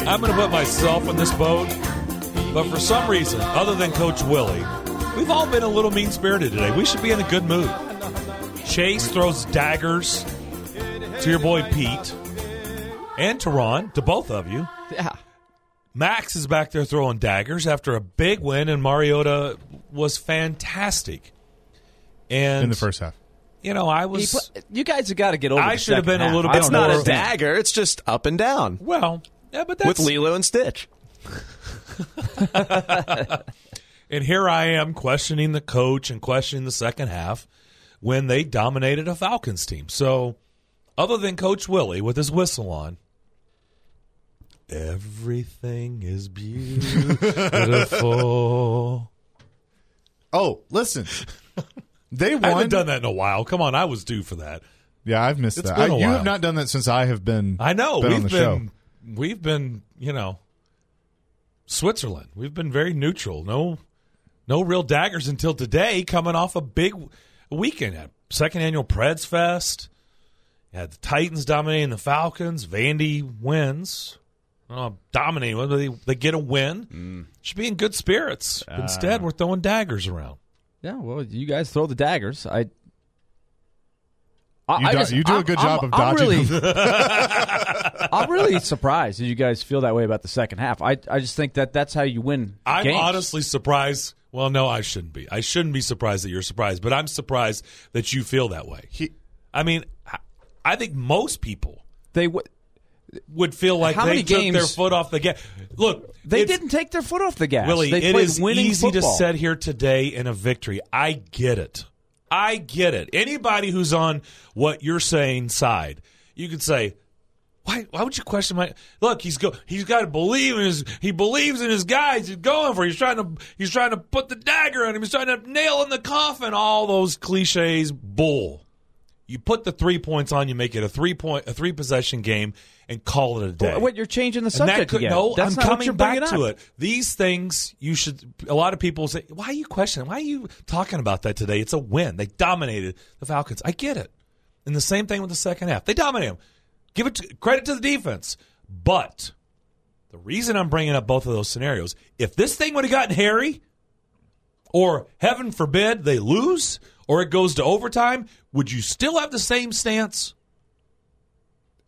A: I'm going to put myself in this boat, but for some reason, other than Coach Willie, we've all been a little mean spirited today. We should be in a good mood. Chase throws daggers to your boy Pete and to Ron, to both of you.
B: Yeah.
A: Max is back there throwing daggers after a big win, and Mariota was fantastic. And
C: In the first half.
A: You know, I was
B: put- you guys have got to get over
A: I should have
B: second
A: been a little
B: I
A: bit
D: It's
B: don't
A: more-
D: a
B: what-
D: dagger. It's just up and down
A: well, yeah, but that's
D: with Lilo and Stitch. *laughs*
A: And here I am questioning the coach and questioning the second half when they dominated a Falcons team. So, other than Coach Willie with his whistle on, everything is *laughs* beautiful.
C: Oh, listen. They
A: I
C: won.
A: haven't done that in a while. Come on, I was due for that.
C: Yeah, I've missed
A: It's
C: that.
A: been
C: I,
A: a
C: you
A: while.
C: have not done that since I have been.
A: I know
C: been
A: we've
C: on the
A: been
C: show.
A: we've been you know Switzerland. We've been very neutral. No, no real daggers until today. Coming off a big weekend at second annual Preds Fest. You had the Titans dominating the Falcons. Vandy wins. Uh, dominating. Well, They, they get a win. Should be in good spirits. Instead, we're throwing daggers around.
B: Yeah, well, you guys throw the daggers. I. I
C: You
B: I
C: do-
B: just-
C: you do a
B: I'm-
C: good
B: I'm-
C: job of
B: I'm
C: dodging
B: really,
C: them. *laughs* *laughs*
B: I'm really surprised that you guys feel that way about the second half. I, I just think that that's how you win.
A: I'm
B: games.
A: honestly surprised. Well, no, I shouldn't be. I shouldn't be surprised that you're surprised, but I'm surprised that you feel that way.
C: He-
A: I mean, I- I think most people
B: they w-
A: would feel like
B: How
A: they
B: many
A: took
B: games-
A: their foot off the gas. Look,
B: they didn't take their foot off the gas.
A: Willie.
B: they
A: It is
B: winning
A: easy
B: football.
A: to sit here today in a victory. I get it. I get it. Anybody who's on what you're saying side, you could say, why? Why would you question my? Look, he's go. He's got to believe in his. He believes in his guys. He's going for. He's trying to. He's trying to put the dagger on him. He's trying to nail in the coffin. All those cliches, bull. You put the three points on. You make it a three point, a three possession game, and call it a day.
B: What you're changing the
A: And that
B: subject
A: could,
B: again.
A: no,
B: That's
A: I'm coming
B: you're
A: back to it. These things you should. A lot of people say, "Why are you questioning? Why are you talking about that today?" It's a win. They dominated the Falcons. I get it. And the same thing with the second half. They dominated them. Give it to, credit to the defense, but the reason I'm bringing up both of those scenarios, if this thing would have gotten hairy, or heaven forbid they lose, or it goes to overtime, would you still have the same stance?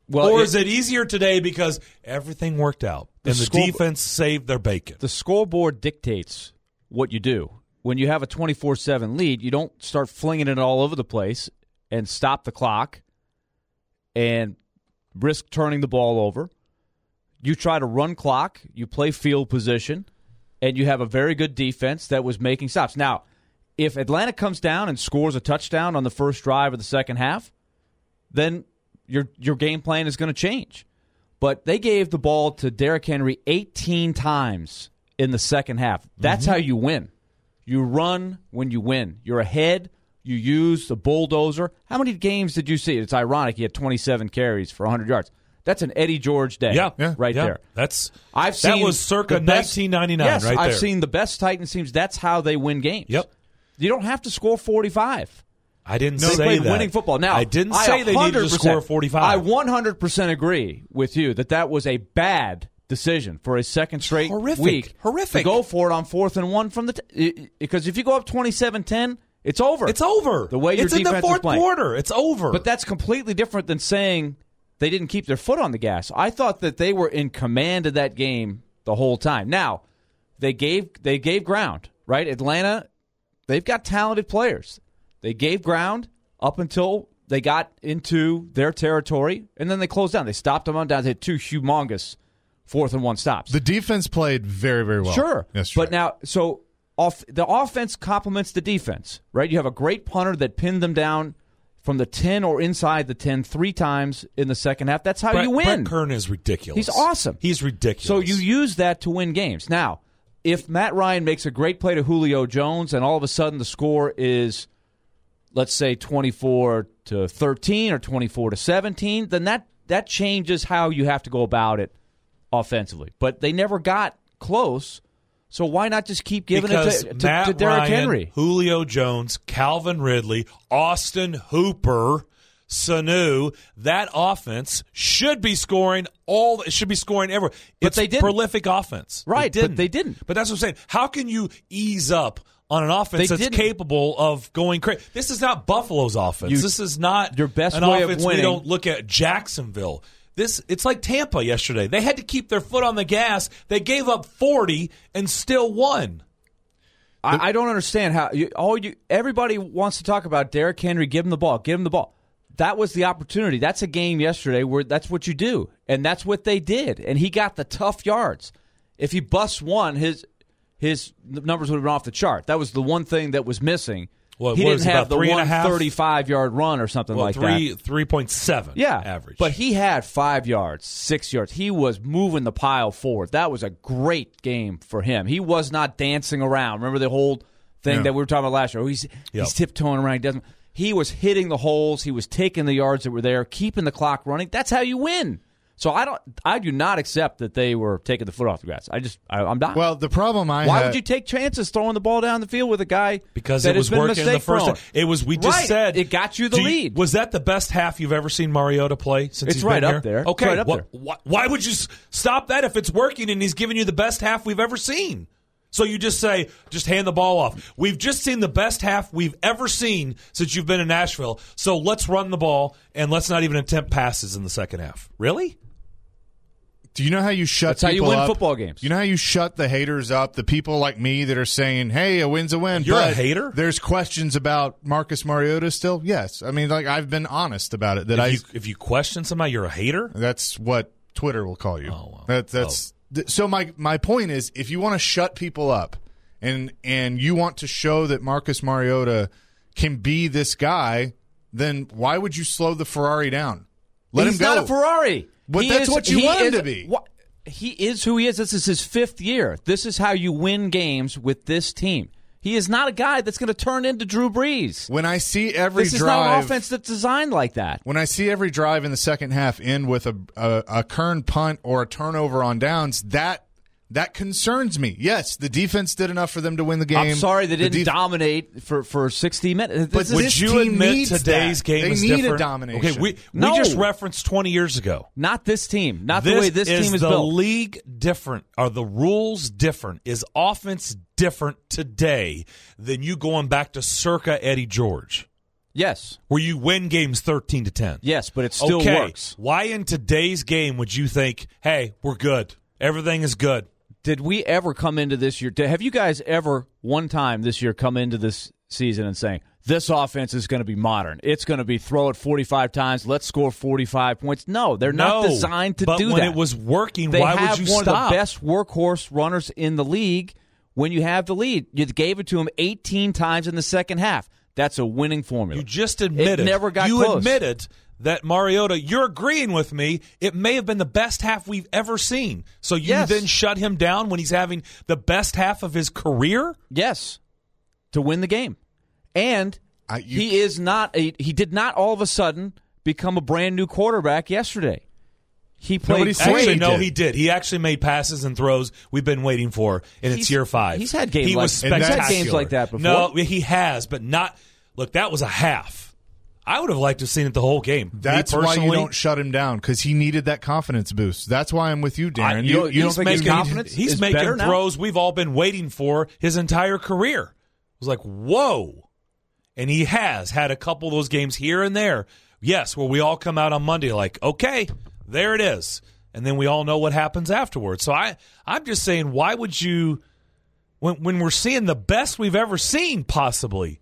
B: Well,
A: or
B: it-
A: is it easier today because everything worked out
B: The
A: and the
B: score-
A: defense saved their bacon?
B: the scoreboard dictates what you do. When you have a 24 7 lead, you don't start flinging it all over the place and stop the clock and risk turning the ball over. You try to run clock, you play field position, and you have a very good defense that was making stops. Now, if Atlanta comes down and scores a touchdown on the first drive of the second half, then your your game plan is going to change. But they gave the ball to Derrick Henry 18 times in the second half. That's mm-hmm. how you win. You run when you win. You're ahead. You use the bulldozer. How many games did you see? It's ironic. He had 27 carries for 100 yards. That's an Eddie George day.
A: Yeah,
C: Yeah.
B: right
A: yeah.
B: there.
A: That's
B: I've seen that
A: was circa
B: best-
A: 1999
B: Yes,
A: right
B: I've
A: there.
B: seen the best Titans teams. That's how they win games.
A: Yep.
B: You don't have to score 45.
A: I didn't
B: They
A: say that.
B: winning football. Now
A: I didn't say they needed to score 45.
B: I 100% agree with you that that was a bad decision for a second straight
A: Horrific.
B: week.
A: Horrific.
B: To go for it on fourth and one from the t- because if you go up 27-10, it's over.
A: it's over.
B: The way your
A: it's in the
B: defense
A: fourth
B: playing.
A: quarter. It's over.
B: But that's completely different than saying they didn't keep their foot on the gas. I thought that they were in command of that game the whole time. Now, they gave they gave ground, right? Atlanta, they've got talented players. They gave ground up until they got into their territory, and then they closed down. They stopped them on downs. They had two humongous fourth and one stops.
C: The defense played very, very well.
B: Sure.
C: yesterday.
B: But now, so off the offense complements the defense, right? You have a great punter that pinned them down from the 10 or inside the 10 three times in the second half. That's how
A: Brett,
B: you win.
A: Brett Kern is ridiculous.
B: He's awesome.
A: He's ridiculous.
B: So you use that to win games. Now, if Matt Ryan makes a great play to Julio Jones and all of a sudden the score is let's say 24 to 13 or 24 to 17, then that that changes how you have to go about it offensively. But they never got close. So why not just keep giving
A: because
B: it to, to,
A: Matt
B: to Derrick
A: Ryan,
B: Henry?
A: Julio Jones, Calvin Ridley, Austin Hooper, Sanu, that offense should be scoring all. It should be scoring everywhere.
B: But
A: It's
B: they didn't.
A: prolific offense,
B: Right,
A: They didn't.
B: they didn't.
A: But that's what I'm saying. How can you ease up? On an offense
B: They
A: that's
B: didn't.
A: capable of going crazy. This is not Buffalo's offense.
B: You-
A: this is not
B: your best
A: an
B: way of
A: offense we
B: winning-
A: don't look at Jacksonville. This it's like Tampa yesterday. They had to keep their foot on the gas. They gave up 40 and still won.
B: I, I don't understand how you, all you everybody wants to talk about Derrick Henry. Give him the ball. Give him the ball. That was the opportunity. That's a game yesterday where that's what you do, and that's what they did. And he got the tough yards. If he busts one, his his numbers would have been off the chart. That was the one thing that was missing.
A: What-
B: he didn't have the
A: a
B: thirty-five yard run or something
A: Well,
B: like
A: three
B: that.
A: three point seven.
B: Yeah,
A: average.
B: But he had five yards, six yards. He was moving the pile forward. That was a great game for him. He was not dancing around. Remember the whole thing
C: Yeah.
B: that we were talking about last year? Oh, he's
A: Yep.
B: he's tiptoeing around. He doesn't. He was hitting the holes. He was taking the yards that were there, keeping the clock running. That's how you win. So I don't. I do not accept that they were taking the foot off the gas. I just. I, I'm not.
C: well, the problem I
B: Why
C: had,
B: would you take chances throwing the ball down the field with a guy
A: because
B: that
A: it was
B: has been
A: working in the first.
B: prone?
A: half. It was. We just
B: Right.
A: said
B: It got you the
A: Do
B: lead.
A: Was that the best half you've ever seen Mariota play since
B: It's
A: he's
B: right
A: been
B: up
A: here?
B: there. It's
A: Okay,
B: right up
A: wha-
B: there.
A: wha- why would you stop that if it's working and he's giving you the best half we've ever seen? So you just say, just hand the ball off. We've just seen the best half we've ever seen since you've been in Nashville. So let's run the ball and let's not even attempt passes in the second half. Really?
C: Do you know how you shut
B: That's how you win
C: up?
B: football games.
C: You know how you shut the haters up, the people like me that are saying, "Hey, a win's a win."
A: You're a hater?
C: There's questions about Marcus Mariota still. Yes, I mean, like I've been honest about it. That I
A: If you, if you question somebody, you're a hater.
C: that's what Twitter will call you.
A: Oh, wow.
C: That, that's oh. Th- so. My my point is, if you want to shut people up, and and you want to show that Marcus Mariota can be this guy, then why would you slow the Ferrari down? Let
B: He's
C: him go.
B: not a Ferrari.
C: But
B: He
C: that's
B: is-
C: what you want him to be.
B: wha- He is who he is. This is his fifth year. This is how you win games with this team. He is not a guy that's going to turn into Drew Brees.
C: When I see every
B: This is not an offense that's designed like that.
C: when I see every drive in the second half end with a, a a Kern punt or a turnover on downs, that that concerns me. Yes, the defense did enough for them to win the game.
B: I'm sorry they didn't
C: def-
B: dominate for, for 60 minutes.
C: But
B: This is-
A: Would
C: this
A: you
C: team
A: admit
C: needs
A: today's
C: that.
A: game
C: They
A: is
C: need a domination.
A: Okay, we
B: No.
A: we just referenced 20 years ago.
B: not this team. Not
A: this
B: the way this
A: is
B: team is
A: the
B: built.
A: league different? Are the rules different? Is offense different today than you going back to circa Eddie George,
B: yes.
A: where you win games 13 to 10?
B: Yes, but it still
A: okay.
B: works.
A: Why in today's game would you think, "Hey, we're good. Everything is good."
B: Did we ever come into this year? Have you guys ever one time this year come into this season and saying this offense is going to be modern? It's going to be throw it 45 times. Let's score 45 points. No, they're not designed to
A: but
B: do
A: when
B: that.
A: it was working,
B: they
A: why would you
B: one
A: stop?
B: of the best workhorse runners in the league. When you have the lead, you gave it to him 18 times in the second half. That's a winning formula.
A: You just admitted.
B: it never got
A: You
B: close.
A: admitted that Mariota. You're agreeing with me. It may have been the best half we've ever seen. So you
B: Yes.
A: then shut him down when he's having the best half of his career.
B: Yes, to win the game, and
C: I- you-
B: he is not a. He did not all of a sudden become a brand new quarterback yesterday. He played.
C: Nobody's
A: Actually,
C: he
A: no,
C: did.
A: he did. He actually made passes and throws we've been waiting for, and it's
B: He's-
A: year five.
B: he's had games
A: He
B: like-
A: was
C: And that's-
A: spectacular.
B: games like that before.
A: No, he has, but not. Look, that was a half. I would have liked to have seen it the whole game.
C: That's why you don't shut him down because he needed that confidence boost. That's why I'm with you, Darren.
B: I-
C: you,
B: you
C: you
B: don't- you
C: don't
B: don't
C: think
B: think
C: he's
B: his
C: making
B: confidence
A: He's
B: is
A: making
B: better now?
A: throws we've all been waiting for his entire career. It was like, whoa. And he has had a couple of those games here and there. Yes, where we all come out on Monday like, okay, there it is. And then we all know what happens afterwards. So I, I'm just saying, why would you, when, when we're seeing the best we've ever seen, possibly,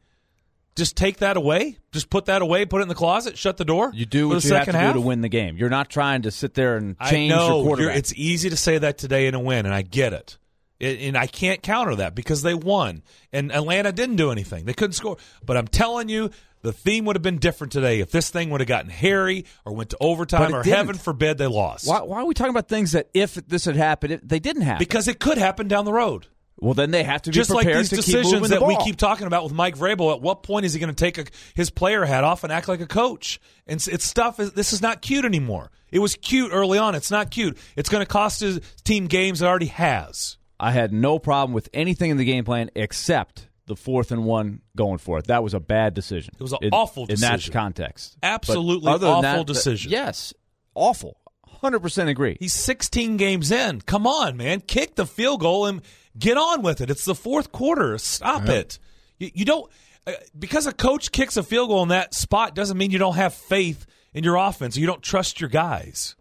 A: just take that away? Just put that away, put it in the closet, shut the door?
B: You do what you have to
A: half?
B: do to win the game. You're not trying to sit there and
A: I
B: change
A: know
B: your quarterback.
A: it's easy to say that today in a win, and I get it. It- and I can't counter that because they won, and Atlanta didn't do anything. They couldn't score. But I'm telling you, the theme would have been different today if this thing would have gotten hairy or went to overtime, or
B: didn't.
A: heaven forbid they lost.
B: why, why are we talking about things that if this had happened, it, they didn't happen?
A: Because it could happen down the road.
B: well, then they have to be
A: Just like
B: prepared
A: these decisions
B: moving the
A: that we keep talking about with Mike Vrabel. At what point is he going to take a, his player hat off and act like a coach? And it's, it's stuff. This is not cute anymore. It was cute early on. It's not cute. It's going to cost his team games. It already has.
B: I had no problem with anything in the game plan except the fourth and one going for it. That was a bad decision.
A: It was an
B: in,
A: awful decision.
B: in that context.
A: Absolutely
B: other than
A: awful
B: that,
A: decision.
B: yes, awful. Hundred percent agree.
A: He's 16 games in. Come on, man. Kick the field goal and get on with it. It's the fourth quarter. Stop it. You, you don't uh, because a coach kicks a field goal in that spot doesn't mean you don't have faith in your offense or you don't trust your guys.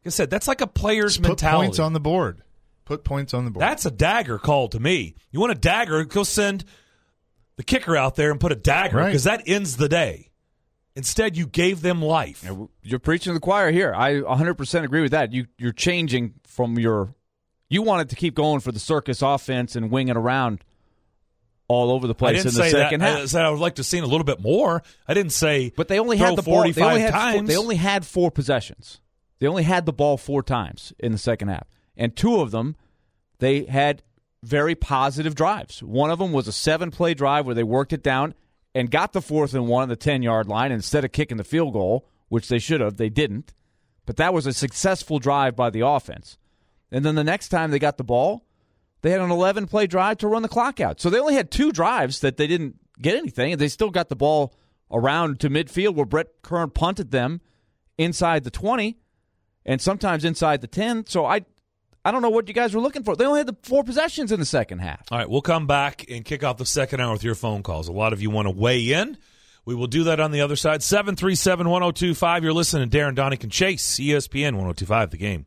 A: Like I said, that's like a player's
C: Just put
A: mentality.
C: points on the board. Put points on the board.
A: that's a dagger call to me. You want a dagger? Go send the kicker out there and put a dagger
C: Right.
A: because that ends the day. Instead, you gave them life.
B: You're preaching to the choir here. I 100% agree with that. You you're changing from your you wanted to keep going for the circus offense and wing it around all over the place in the
A: say
B: second
A: that.
B: half.
A: I said I would like to have seen a little bit more. I didn't say,
B: But they only
A: throw
B: had the ball. They
A: 45
B: only had four,
A: times.
B: they only had four possessions. They only had the ball four times in the second half, and two of them they had very positive drives. One of them was a seven-play drive where they worked it down and got the fourth and one on the ten-yard line instead of kicking the field goal, which they should have. They didn't, but that was a successful drive by the offense. And then the next time they got the ball, they had an 11 play drive to run the clock out. So they only had two drives that they didn't get anything, and they still got the ball around to midfield where Brett Kern punted them inside the 20 and sometimes inside the 10. So I I don't know what you guys were looking for. They only had the four possessions in the second half.
A: All right, we'll come back and kick off the second hour with your phone calls. A lot of you want to weigh in. We will do that on the other side. 737 1025. You're listening to Darren Daunic and Chase, ESPN 1025, the game.